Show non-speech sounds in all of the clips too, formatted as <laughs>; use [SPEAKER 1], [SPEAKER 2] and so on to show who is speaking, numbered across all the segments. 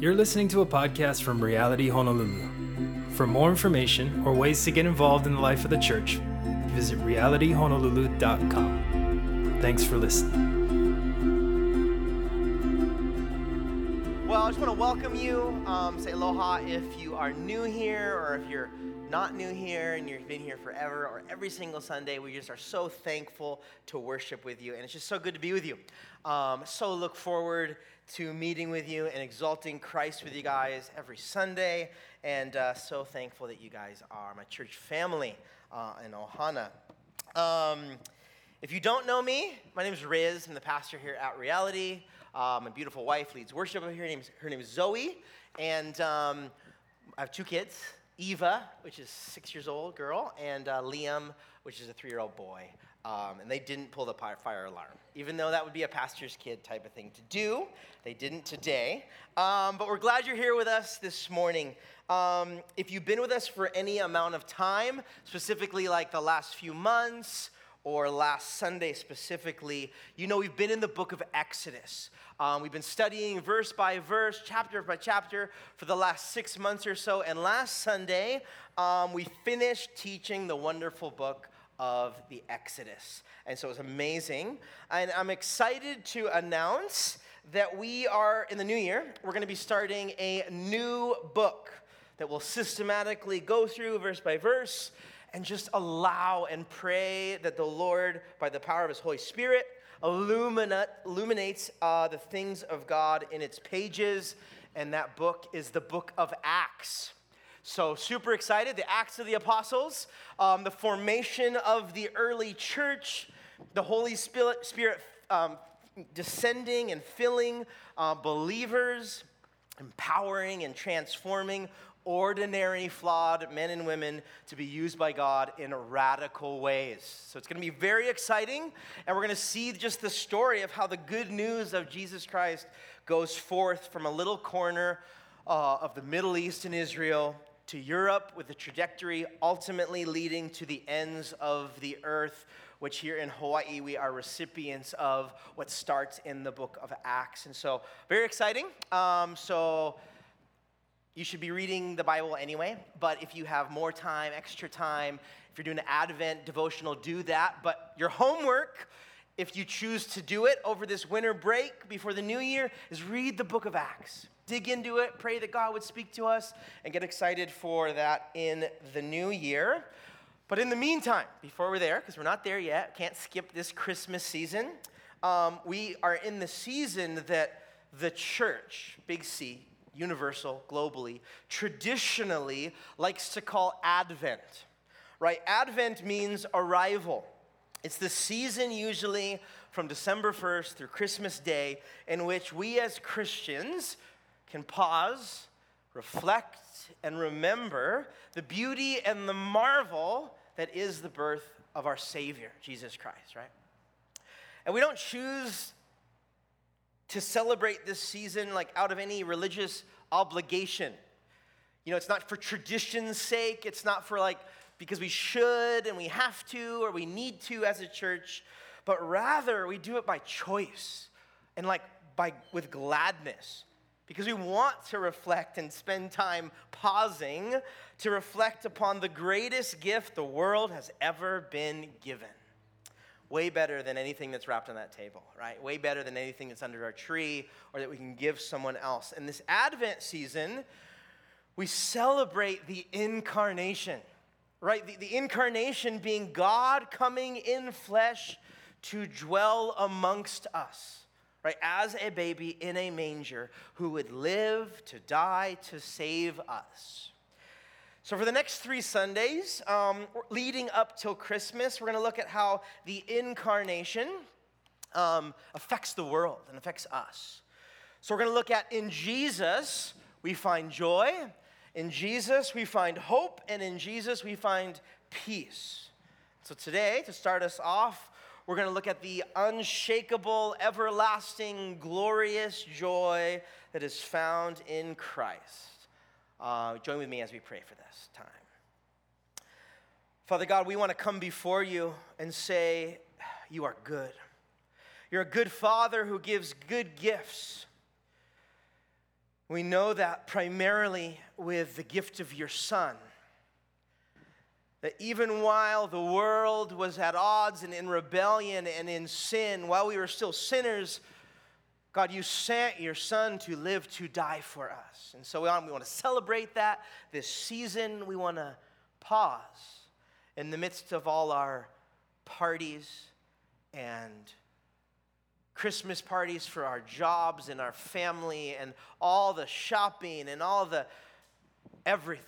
[SPEAKER 1] You're listening to a podcast from Reality Honolulu. For more information or ways to get involved in the life of the church, visit realityhonolulu.com. Thanks for listening.
[SPEAKER 2] Well, I just want to welcome you. Um, say aloha if you are new here or if you're not new here and you've been here forever or every single Sunday. We just are so thankful to worship with you, and it's just so good to be with you. Um, so look forward to meeting with you and exalting Christ with you guys every Sunday, and uh, so thankful that you guys are my church family uh, in Ohana. Um, if you don't know me, my name is Riz. I'm the pastor here at Reality. Uh, my beautiful wife leads worship over here. Her name is, her name is Zoe, and um, I have two kids. Eva, which is six years old girl, and uh, Liam, which is a three year old boy. Um, and they didn't pull the fire alarm, even though that would be a pastor's kid type of thing to do. They didn't today. Um, but we're glad you're here with us this morning. Um, if you've been with us for any amount of time, specifically like the last few months, or last Sunday specifically, you know we've been in the book of Exodus. Um, we've been studying verse by verse, chapter by chapter for the last six months or so. And last Sunday, um, we finished teaching the wonderful book of the Exodus. And so it was amazing. And I'm excited to announce that we are, in the new year, we're going to be starting a new book that will systematically go through verse by verse and just allow and pray that the Lord, by the power of His Holy Spirit, illuminate, illuminates uh, the things of God in its pages. And that book is the book of Acts. So, super excited. The Acts of the Apostles, um, the formation of the early church, the Holy Spirit, Spirit um, descending and filling uh, believers, empowering and transforming ordinary, flawed men and women to be used by God in radical ways. So it's going to be very exciting, and we're going to see just the story of how the good news of Jesus Christ goes forth from a little corner uh, of the Middle East and Israel to Europe with a trajectory ultimately leading to the ends of the earth, which here in Hawaii we are recipients of what starts in the book of Acts. And so, very exciting. Um, so, you should be reading the Bible anyway, but if you have more time, extra time, if you're doing an Advent devotional, do that. But your homework, if you choose to do it over this winter break before the new year, is read the book of Acts. Dig into it, pray that God would speak to us, and get excited for that in the new year. But in the meantime, before we're there, because we're not there yet, can't skip this Christmas season, um, we are in the season that the church, big C, universal, globally, traditionally likes to call Advent, right? Advent means arrival. It's the season usually from December 1st through Christmas Day in which we as Christians can pause, reflect, and remember the beauty and the marvel that is the birth of our Savior, Jesus Christ, right? And we don't choose to celebrate this season like out of any religious obligation. You know, it's not for tradition's sake, it's not for like because we should and we have to or we need to as a church, but rather we do it by choice and like by with gladness. Because we want to reflect and spend time pausing to reflect upon the greatest gift the world has ever been given way better than anything that's wrapped on that table, right? Way better than anything that's under our tree or that we can give someone else. In this Advent season, we celebrate the incarnation, right? The, the incarnation being God coming in flesh to dwell amongst us, right? As a baby in a manger who would live to die to save us. So, for the next three Sundays, um, leading up till Christmas, we're going to look at how the incarnation um, affects the world and affects us. So, we're going to look at in Jesus, we find joy, in Jesus, we find hope, and in Jesus, we find peace. So, today, to start us off, we're going to look at the unshakable, everlasting, glorious joy that is found in Christ. Uh, join with me as we pray for this time. Father God, we want to come before you and say, You are good. You're a good father who gives good gifts. We know that primarily with the gift of your Son. That even while the world was at odds and in rebellion and in sin, while we were still sinners, God, you sent your Son to live to die for us. And so we want, we want to celebrate that this season. We want to pause in the midst of all our parties and Christmas parties for our jobs and our family and all the shopping and all the everything.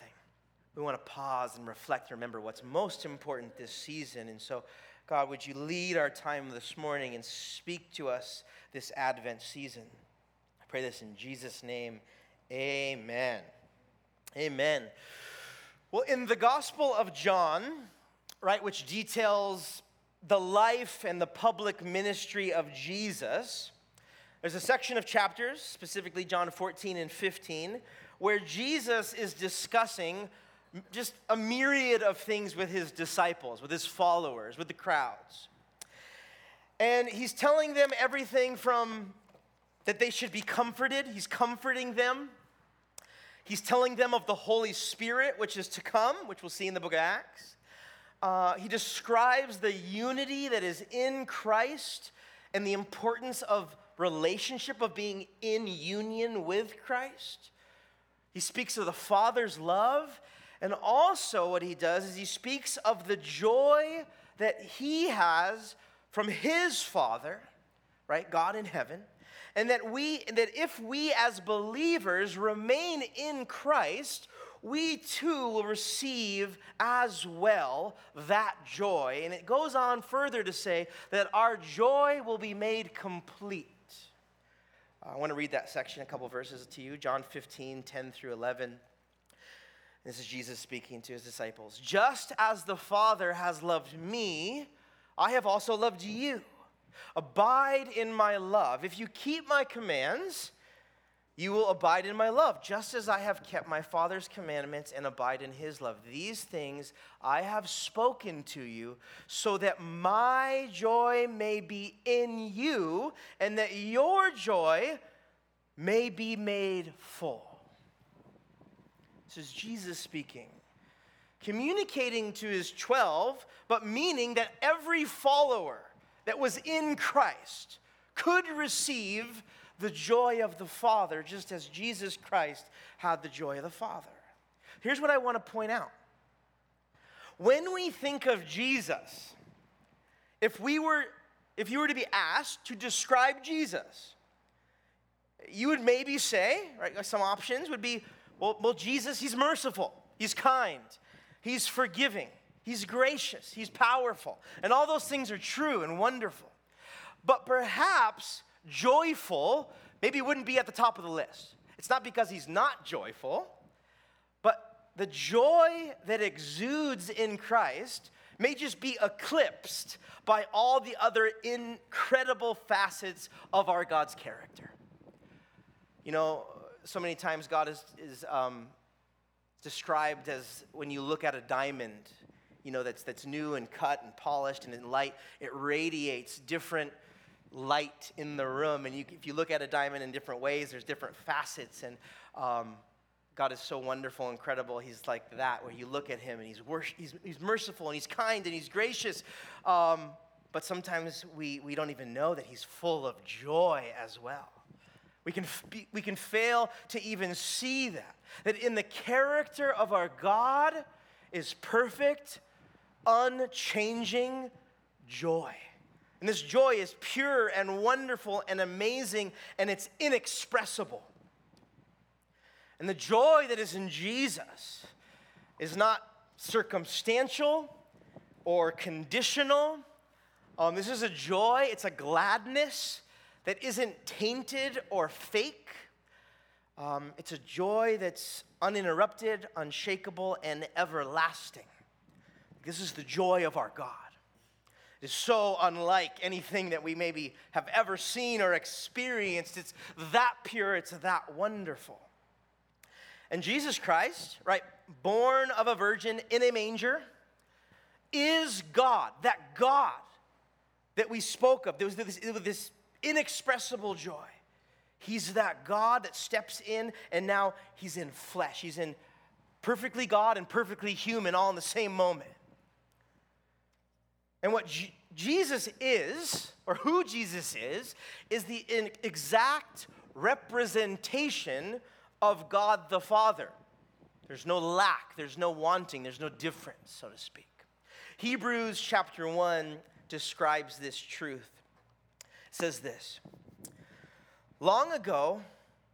[SPEAKER 2] We want to pause and reflect and remember what's most important this season. And so, God, would you lead our time this morning and speak to us this Advent season? I pray this in Jesus' name. Amen. Amen. Well, in the Gospel of John, right, which details the life and the public ministry of Jesus, there's a section of chapters, specifically John 14 and 15, where Jesus is discussing just a myriad of things with his disciples, with his followers, with the crowds. And he's telling them everything from that they should be comforted, he's comforting them. He's telling them of the Holy Spirit, which is to come, which we'll see in the book of Acts. Uh, he describes the unity that is in Christ and the importance of relationship, of being in union with Christ. He speaks of the Father's love. And also, what he does is he speaks of the joy that he has from his Father, right? God in heaven. And that we that if we as believers remain in Christ, we too will receive as well that joy. And it goes on further to say that our joy will be made complete. I want to read that section, a couple verses to you John 15, 10 through 11. This is Jesus speaking to his disciples. Just as the Father has loved me, I have also loved you. Abide in my love. If you keep my commands, you will abide in my love, just as I have kept my Father's commandments and abide in his love. These things I have spoken to you, so that my joy may be in you, and that your joy may be made full. This is Jesus speaking, communicating to his 12, but meaning that every follower that was in Christ could receive the joy of the Father, just as Jesus Christ had the joy of the Father. Here's what I want to point out. When we think of Jesus, if we were if you were to be asked to describe Jesus, you would maybe say, right, some options would be, well, well, Jesus, he's merciful, he's kind, he's forgiving, he's gracious, he's powerful. And all those things are true and wonderful. But perhaps joyful maybe wouldn't be at the top of the list. It's not because he's not joyful, but the joy that exudes in Christ may just be eclipsed by all the other incredible facets of our God's character. You know, so many times God is, is um, described as when you look at a diamond, you know, that's, that's new and cut and polished and in light, it radiates different light in the room. And you, if you look at a diamond in different ways, there's different facets. And um, God is so wonderful, incredible. He's like that, where you look at him and he's, wor- he's, he's merciful and he's kind and he's gracious. Um, but sometimes we, we don't even know that he's full of joy as well. We can, we can fail to even see that. That in the character of our God is perfect, unchanging joy. And this joy is pure and wonderful and amazing, and it's inexpressible. And the joy that is in Jesus is not circumstantial or conditional. Um, this is a joy, it's a gladness that isn't tainted or fake. Um, it's a joy that's uninterrupted, unshakable, and everlasting. This is the joy of our God It is so unlike anything that we maybe have ever seen or experienced. It's that pure, it's that wonderful. And Jesus Christ, right, born of a virgin in a manger, is God, that God that we spoke of. There was this, this inexpressible joy. He's that God that steps in and now he's in flesh. He's in perfectly God and perfectly human all in the same moment. And what Jesus is, or who Jesus is, is the exact representation of God the Father. There's no lack, there's no wanting, there's no difference, so to speak. Hebrews chapter 1 describes this truth. Says this Long ago,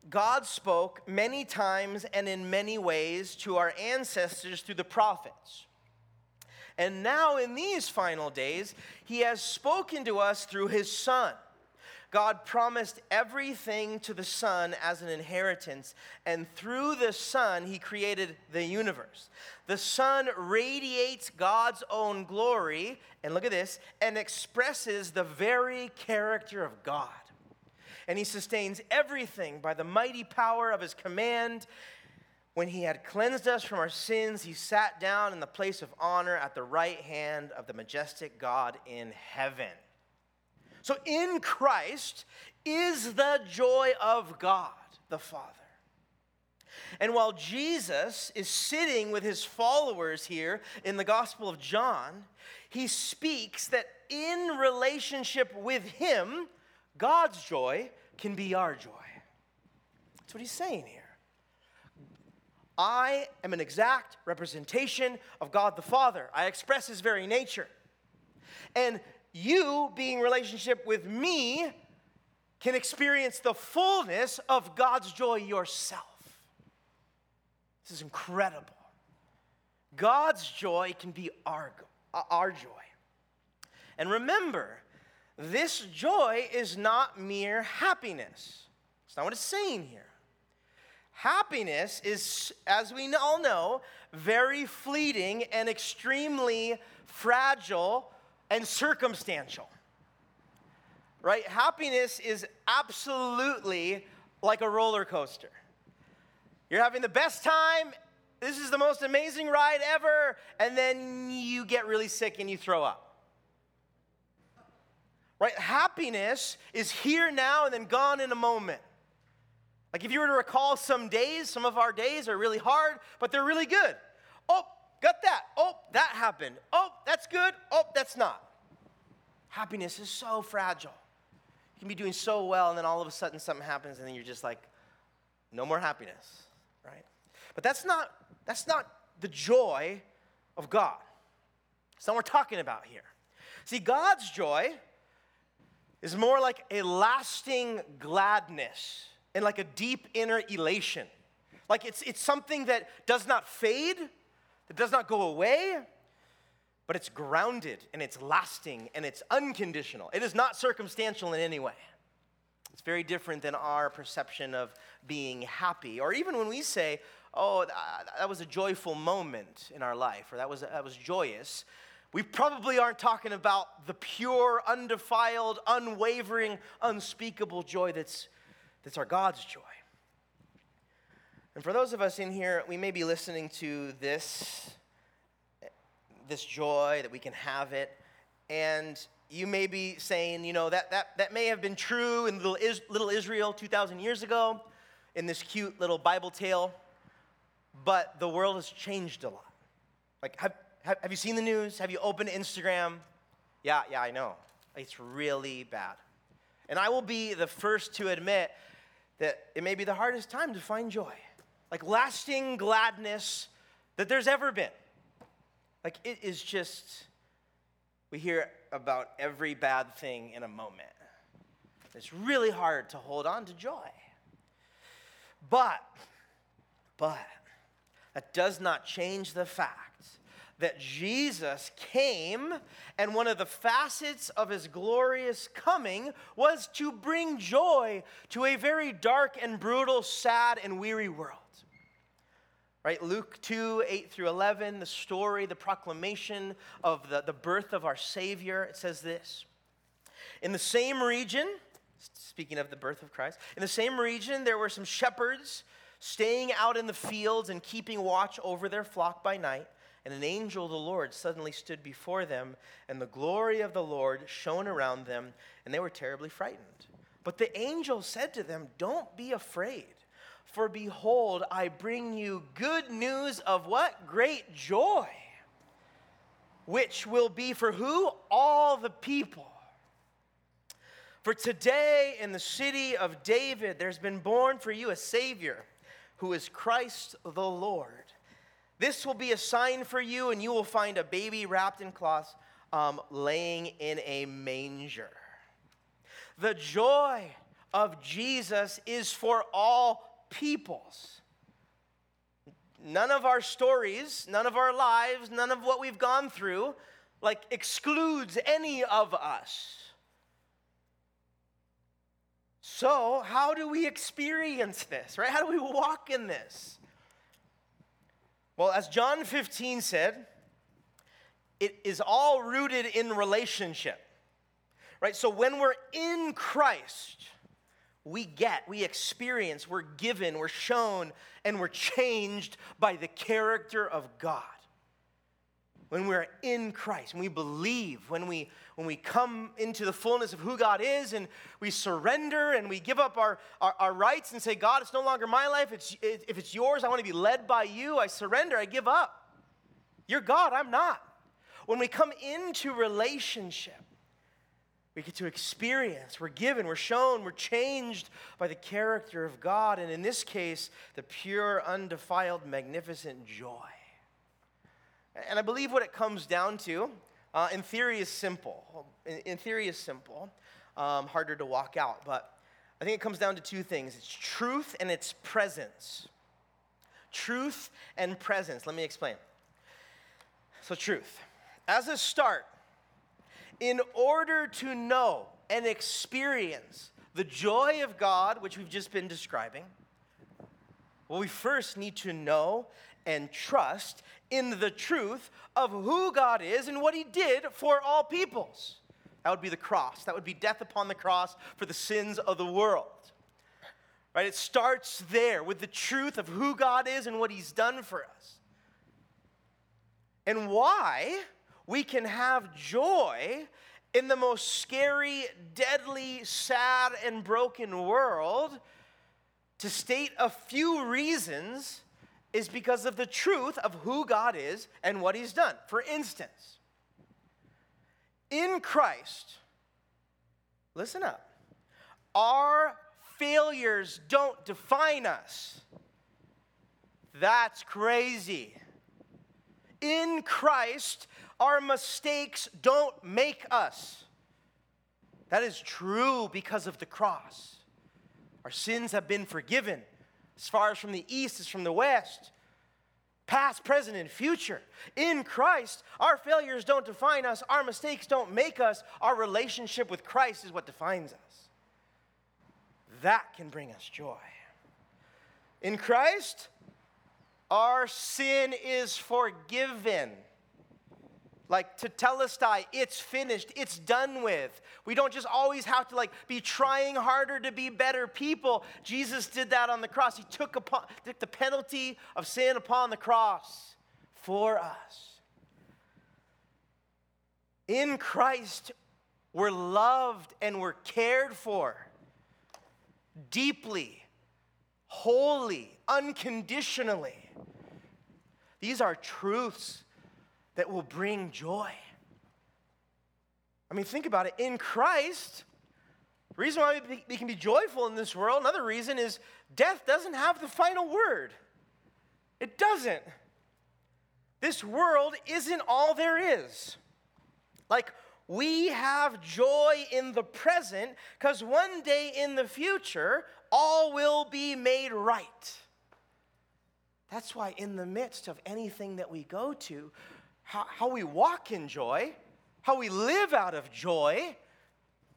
[SPEAKER 2] God spoke many times and in many ways to our ancestors through the prophets. And now, in these final days, He has spoken to us through His Son. God promised everything to the Son as an inheritance, and through the Son, He created the universe. The Son radiates God's own glory, and look at this, and expresses the very character of God and he sustains everything by the mighty power of his command. When he had cleansed us from our sins, he sat down in the place of honor at the right hand of the majestic God in heaven. So in Christ is the joy of God the Father. And while Jesus is sitting with his followers here in the Gospel of John, he speaks that in relationship with him, God's joy can be our joy. That's what he's saying here. I am an exact representation of God the Father. I express his very nature. And you, being relationship with me, can experience the fullness of God's joy yourself. This is incredible. God's joy can be our, our joy. And remember, this joy is not mere happiness. It's not what it's saying here. Happiness is, as we all know, very fleeting and extremely fragile and circumstantial. Right? Happiness is absolutely like a roller coaster. You're having the best time, this is the most amazing ride ever, and then you get really sick and you throw up. Right? Happiness is here now and then gone in a moment. Like if you were to recall some days, some of our days are really hard, but they're really good. Oh, got that. Oh, that happened. Oh, that's good. Oh, that's not. Happiness is so fragile. You can be doing so well, and then all of a sudden something happens, and then you're just like, no more happiness, right? But that's not, that's not the joy of God. It's not what we're talking about here. See, God's joy is more like a lasting gladness and like a deep inner elation. Like it's, it's something that does not fade, that does not go away, but it's grounded and it's lasting and it's unconditional. It is not circumstantial in any way. It's very different than our perception of being happy, or even when we say, oh, uh, that was a joyful moment in our life, or that was, that was joyous we probably aren't talking about the pure, undefiled, unwavering, unspeakable joy that's, that's our God's joy. And for those of us in here, we may be listening to this, this joy, that we can have it, and you may be saying, you know, that, that, that may have been true in little, Is, little Israel 2,000 years ago, in this cute little Bible tale, but the world has changed a lot. Like, have, have, have you seen the news? Have you opened Instagram? Yeah, yeah, I know. It's really bad. And I will be the first to admit that it may be the hardest time to find joy, like lasting gladness that there's ever been. Like it is just, we hear about every bad thing in a moment. It's really hard to hold on to joy. But, but, that does not change the fact that Jesus came, and one of the facets of his glorious coming was to bring joy to a very dark and brutal, sad and weary world. Right? Luke 2, 8 through 11, the story, the proclamation of the, the birth of our Savior, it says this. In the same region, speaking of the birth of Christ, in the same region, there were some shepherds staying out in the fields and keeping watch over their flock by night and an angel of the Lord suddenly stood before them, and the glory of the Lord shone around them, and they were terribly frightened. But the angel said to them, Don't be afraid, for behold, I bring you good news of what? Great joy, which will be for who? All the people. For today in the city of David, there's been born for you a Savior who is Christ the Lord. This will be a sign for you, and you will find a baby wrapped in cloths, um, laying in a manger. The joy of Jesus is for all peoples. None of our stories, none of our lives, none of what we've gone through, like excludes any of us. So, how do we experience this, right? How do we walk in this? Well, as John 15 said, it is all rooted in relationship. Right? So when we're in Christ, we get, we experience, we're given, we're shown, and we're changed by the character of God. When we're in Christ, when we believe, when we when we come into the fullness of who God is and we surrender and we give up our, our, our rights and say, God, it's no longer my life. It's, if it's yours, I want to be led by you. I surrender, I give up. You're God, I'm not. When we come into relationship, we get to experience, we're given, we're shown, we're changed by the character of God, and in this case, the pure, undefiled, magnificent joy. And I believe what it comes down to, uh, in theory, is simple. In, in theory, is simple, um, harder to walk out, but I think it comes down to two things it's truth and it's presence. Truth and presence. Let me explain. So, truth. As a start, in order to know and experience the joy of God, which we've just been describing, well, we first need to know and trust in the truth of who God is and what He did for all peoples. That would be the cross. That would be death upon the cross for the sins of the world. Right? It starts there with the truth of who God is and what He's done for us. And why we can have joy in the most scary, deadly, sad, and broken world, to state a few reasons, is because of the truth of who God is and what He's done. For instance, in Christ, listen up, our failures don't define us. That's crazy. In Christ, our mistakes don't make us. That is true because of the cross. Our sins have been forgiven as far as from the east as from the west, past, present, and future. In Christ, our failures don't define us, our mistakes don't make us. Our relationship with Christ is what defines us. That can bring us joy. In Christ, our sin is forgiven like tetelestai, it's finished, it's done with. We don't just always have to like be trying harder to be better people. Jesus did that on the cross. He took, upon, took the penalty of sin upon the cross for us. In Christ, we're loved and we're cared for deeply, wholly, unconditionally. These are truths that will bring joy. I mean, think about it. In Christ, the reason why we can be joyful in this world, another reason is death doesn't have the final word. It doesn't. This world isn't all there is. Like, we have joy in the present because one day in the future, all will be made right. That's why, in the midst of anything that we go to, how, how we walk in joy, how we live out of joy,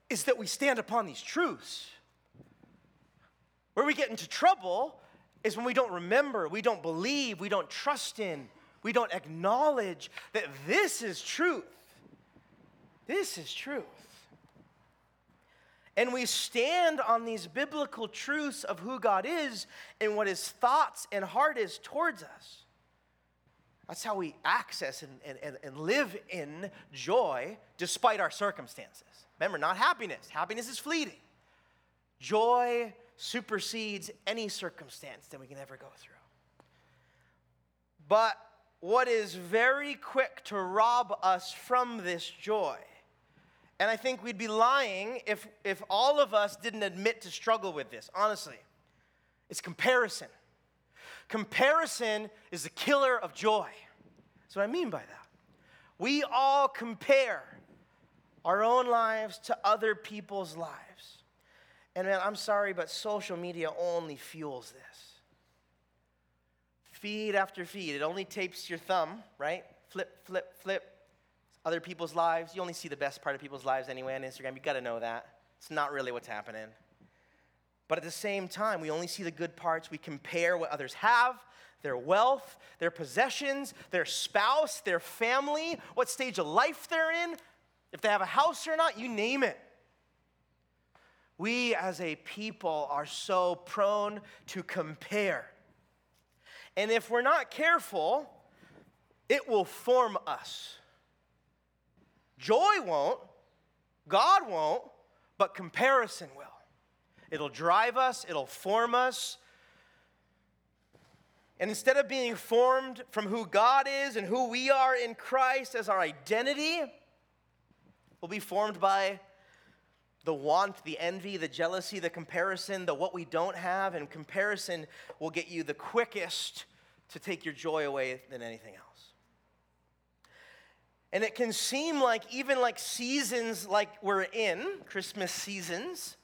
[SPEAKER 2] is that we stand upon these truths. Where we get into trouble is when we don't remember, we don't believe, we don't trust in, we don't acknowledge that this is truth. This is truth. And we stand on these biblical truths of who God is and what his thoughts and heart is towards us. That's how we access and, and, and live in joy despite our circumstances. Remember, not happiness. Happiness is fleeting. Joy supersedes any circumstance that we can ever go through. But what is very quick to rob us from this joy, and I think we'd be lying if, if all of us didn't admit to struggle with this, honestly, it's comparison. Comparison is the killer of joy. That's what I mean by that. We all compare our own lives to other people's lives. And man, I'm sorry, but social media only fuels this. Feed after feed. It only tapes your thumb, right? Flip, flip, flip. Other people's lives. You only see the best part of people's lives anyway on Instagram. You gotta know that. It's not really what's happening. But at the same time, we only see the good parts. We compare what others have, their wealth, their possessions, their spouse, their family, what stage of life they're in, if they have a house or not, you name it. We as a people are so prone to compare. And if we're not careful, it will form us. Joy won't, God won't, but comparison will. It'll drive us, it'll form us. And instead of being formed from who God is and who we are in Christ as our identity, we'll be formed by the want, the envy, the jealousy, the comparison, the what we don't have, and comparison will get you the quickest to take your joy away than anything else. And it can seem like even like seasons like we're in, Christmas seasons,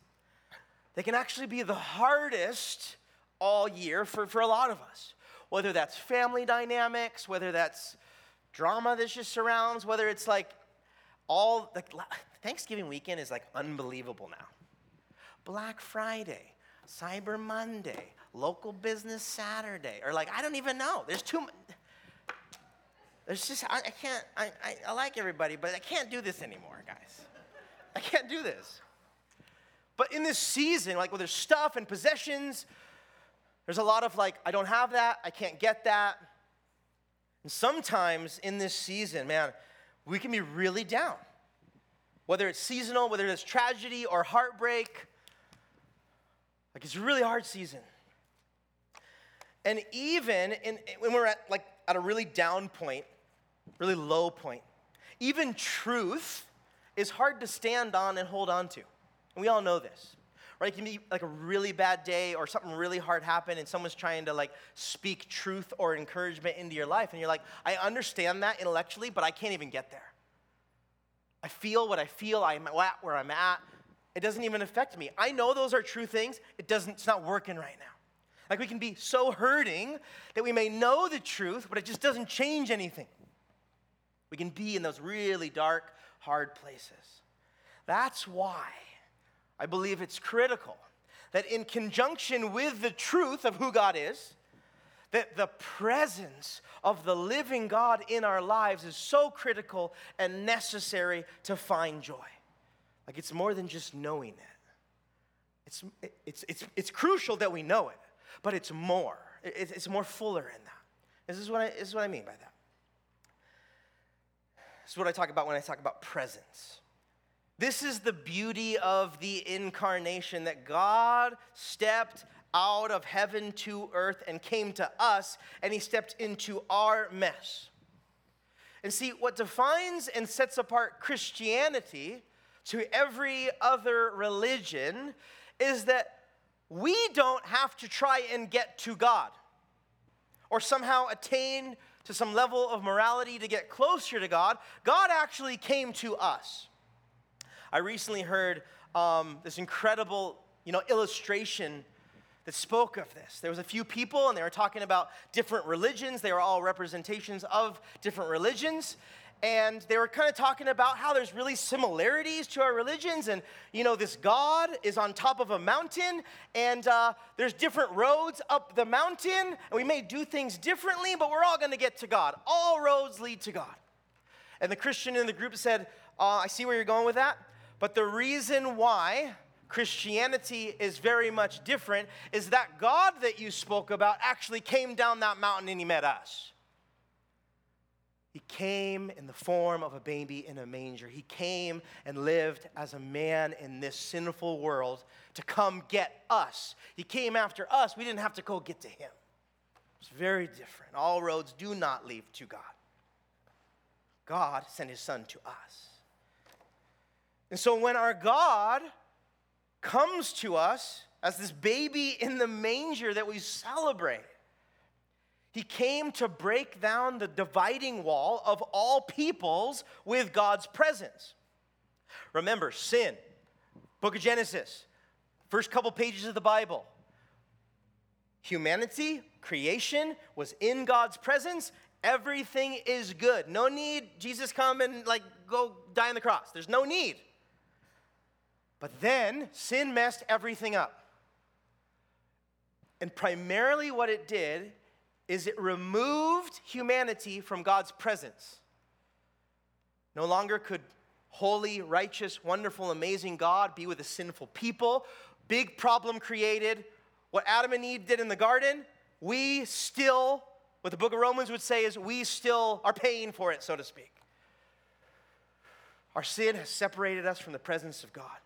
[SPEAKER 2] they can actually be the hardest all year for, for a lot of us. Whether that's family dynamics, whether that's drama that just surrounds, whether it's like all like Thanksgiving weekend is like unbelievable now. Black Friday, Cyber Monday, local business Saturday, or like I don't even know. There's too much. There's just I, I can't. I, I, I like everybody, but I can't do this anymore, guys. I can't do this. But in this season, like where there's stuff and possessions, there's a lot of like, I don't have that, I can't get that. And sometimes in this season, man, we can be really down. Whether it's seasonal, whether it's tragedy or heartbreak, like it's a really hard season. And even in, when we're at like at a really down point, really low point, even truth is hard to stand on and hold on to. And we all know this. Right? It can be like a really bad day or something really hard happened and someone's trying to like speak truth or encouragement into your life and you're like, I understand that intellectually, but I can't even get there. I feel what I feel, I'm at where I'm at. It doesn't even affect me. I know those are true things. It doesn't, it's not working right now. Like we can be so hurting that we may know the truth, but it just doesn't change anything. We can be in those really dark, hard places. That's why I believe it's critical that in conjunction with the truth of who God is, that the presence of the living God in our lives is so critical and necessary to find joy. Like it's more than just knowing it. It's, it's, it's, it's crucial that we know it, but it's more. It's more fuller in that. This is what I, this is what I mean by that. This is what I talk about when I talk about presence. This is the beauty of the incarnation that God stepped out of heaven to earth and came to us, and he stepped into our mess. And see, what defines and sets apart Christianity to every other religion is that we don't have to try and get to God or somehow attain to some level of morality to get closer to God. God actually came to us. I recently heard um, this incredible, you know, illustration that spoke of this. There was a few people, and they were talking about different religions. They were all representations of different religions, and they were kind of talking about how there's really similarities to our religions, and you know, this God is on top of a mountain, and uh, there's different roads up the mountain, and we may do things differently, but we're all going to get to God. All roads lead to God. And the Christian in the group said, uh, "I see where you're going with that." But the reason why Christianity is very much different is that God that you spoke about actually came down that mountain and he met us. He came in the form of a baby in a manger. He came and lived as a man in this sinful world to come get us. He came after us. We didn't have to go get to him. It's very different. All roads do not lead to God. God sent his son to us. And so when our God comes to us as this baby in the manger that we celebrate, he came to break down the dividing wall of all peoples with God's presence. Remember, sin, book of Genesis, first couple pages of the Bible. Humanity, creation was in God's presence. Everything is good. No need Jesus come and like go die on the cross. There's no need. But then sin messed everything up. And primarily what it did is it removed humanity from God's presence. No longer could holy, righteous, wonderful, amazing God be with a sinful people. Big problem created. What Adam and Eve did in the garden, we still, what the book of Romans would say is, we still are paying for it, so to speak. Our sin has separated us from the presence of God.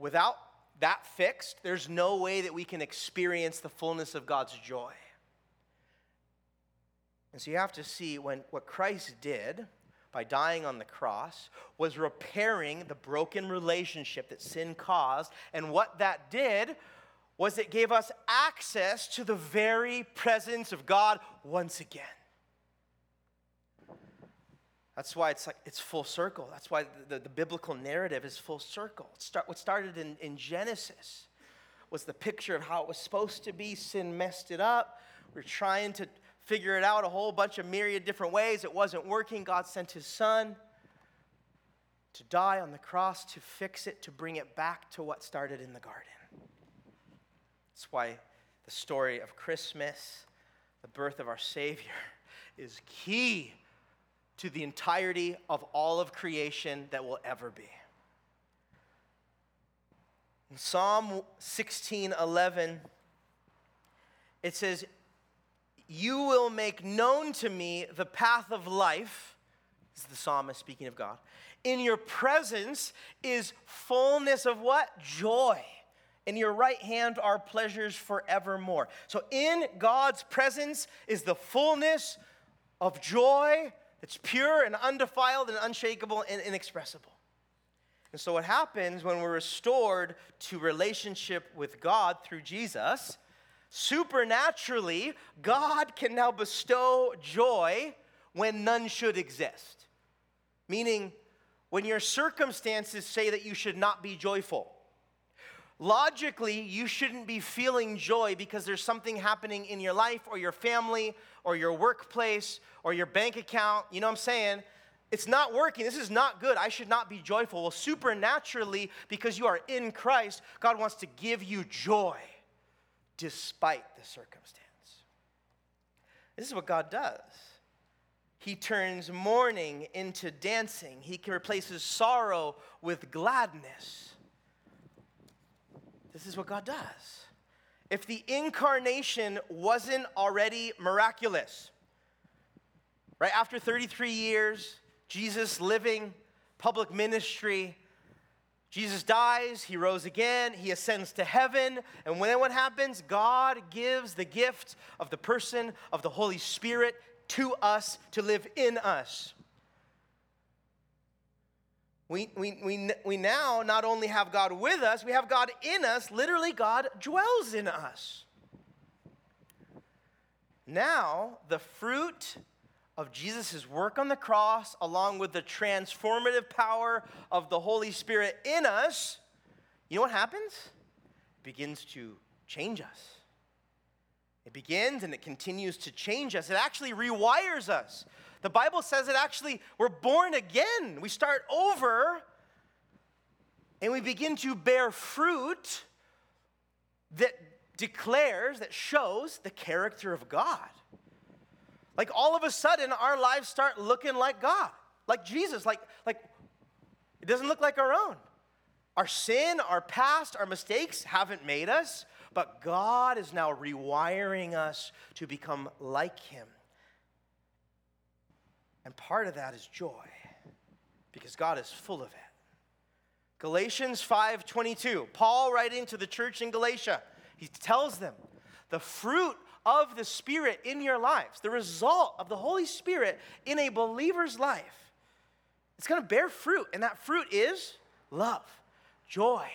[SPEAKER 2] Without that fixed, there's no way that we can experience the fullness of God's joy. And so you have to see when what Christ did by dying on the cross was repairing the broken relationship that sin caused. And what that did was it gave us access to the very presence of God once again. That's why it's like it's full circle. That's why the, the, the biblical narrative is full circle. Start, what started in, in Genesis was the picture of how it was supposed to be. Sin messed it up. We're trying to figure it out a whole bunch of myriad different ways. It wasn't working. God sent his son to die on the cross to fix it, to bring it back to what started in the garden. That's why the story of Christmas, the birth of our Savior, <laughs> is key to the entirety of all of creation that will ever be. In Psalm 16 11, it says, you will make known to me the path of life. This is the psalmist speaking of God. In your presence is fullness of what? Joy. In your right hand are pleasures forevermore. So, in God's presence is the fullness of joy that's pure and undefiled and unshakable and inexpressible. And so, what happens when we're restored to relationship with God through Jesus Supernaturally, God can now bestow joy when none should exist. Meaning, when your circumstances say that you should not be joyful. Logically, you shouldn't be feeling joy because there's something happening in your life or your family or your workplace or your bank account. You know what I'm saying? It's not working. This is not good. I should not be joyful. Well, supernaturally, because you are in Christ, God wants to give you joy despite the circumstance. This is what God does. He turns mourning into dancing. He replaces sorrow with gladness. This is what God does. If the incarnation wasn't already miraculous, right after 33 years, Jesus living public ministry, Jesus dies, he rose again, he ascends to heaven, and when what happens? God gives the gift of the person of the Holy Spirit to us to live in us. We, we, we, we now not only have God with us, we have God in us. Literally, God dwells in us. Now, the fruit of Jesus' work on the cross, along with the transformative power of the Holy Spirit in us, you know what happens? It begins to change us. It begins and it continues to change us. It actually rewires us. The Bible says it actually, we're born again. We start over and we begin to bear fruit that declares, that shows the character of God. Like all of a sudden, our lives start looking like God, like Jesus, like, like it doesn't look like our own. Our sin, our past, our mistakes haven't made us, but God is now rewiring us to become like Him. And part of that is joy because God is full of it. Galatians 5:22. Paul writing to the church in Galatia, he tells them, the fruit of the Spirit in your lives, the result of the Holy Spirit in a believer's life, it's going to bear fruit, and that fruit is love, joy,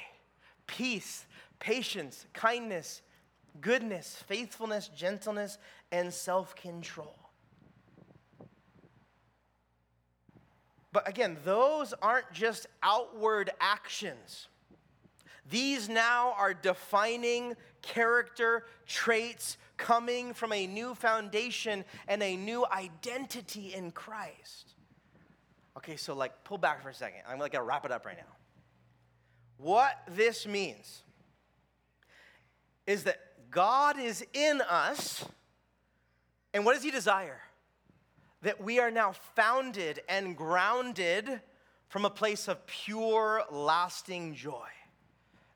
[SPEAKER 2] peace, patience, kindness, goodness, faithfulness, gentleness, and self-control. But again, those aren't just outward actions. These now are defining character traits coming from a new foundation and a new identity in Christ. Okay, so like pull back for a second. I'm like gonna wrap it up right now. What this means is that God is in us, and what does He desire? That we are now founded and grounded from a place of pure, lasting joy.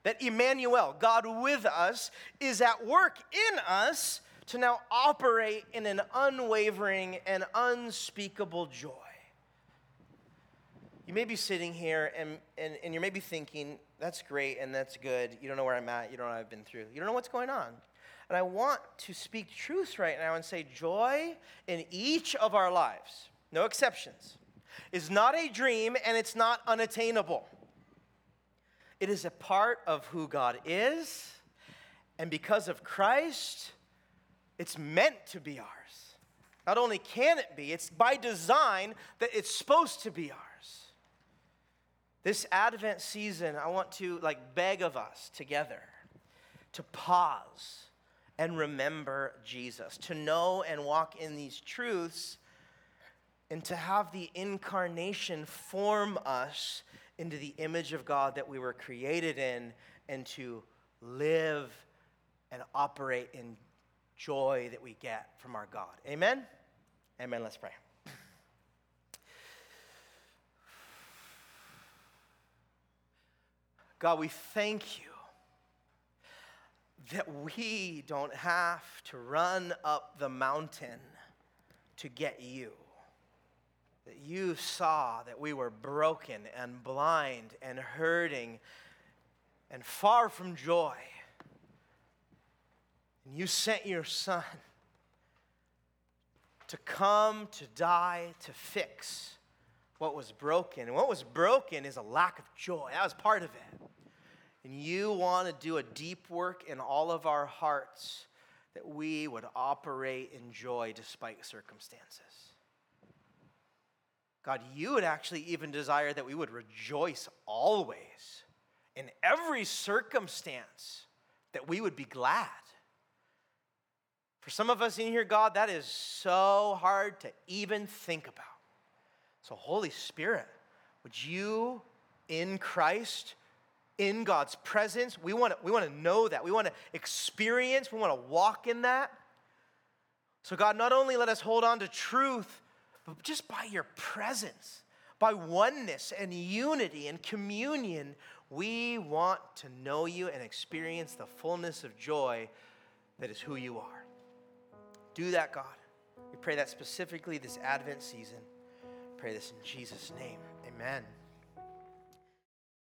[SPEAKER 2] That Emmanuel, God with us, is at work in us to now operate in an unwavering and unspeakable joy. You may be sitting here and, and, and you may be thinking, that's great and that's good. You don't know where I'm at. You don't know what I've been through. You don't know what's going on. And I want to speak truth right now and say joy in each of our lives, no exceptions, is not a dream and it's not unattainable. It is a part of who God is, and because of Christ, it's meant to be ours. Not only can it be, it's by design that it's supposed to be ours. This Advent season, I want to like beg of us together to pause and remember Jesus, to know and walk in these truths, and to have the incarnation form us into the image of God that we were created in, and to live and operate in joy that we get from our God. Amen? Amen. Let's pray. God, we thank you that we don't have to run up the mountain to get you. That you saw that we were broken and blind and hurting and far from joy. And you sent your son to come, to die, to fix what was broken. And what was broken is a lack of joy. That was part of it. And you want to do a deep work in all of our hearts that we would operate in joy despite circumstances. God, you would actually even desire that we would rejoice always in every circumstance, that we would be glad. For some of us in here, God, that is so hard to even think about. So, Holy Spirit, would you in Christ in God's presence. We want to, we want to know that. We want to experience, we want to walk in that. So, God, not only let us hold on to truth, but just by your presence, by oneness and unity and communion, we want to know you and experience the fullness of joy that is who you are. Do that, God. We pray that specifically this Advent season. Pray this in Jesus' name. Amen.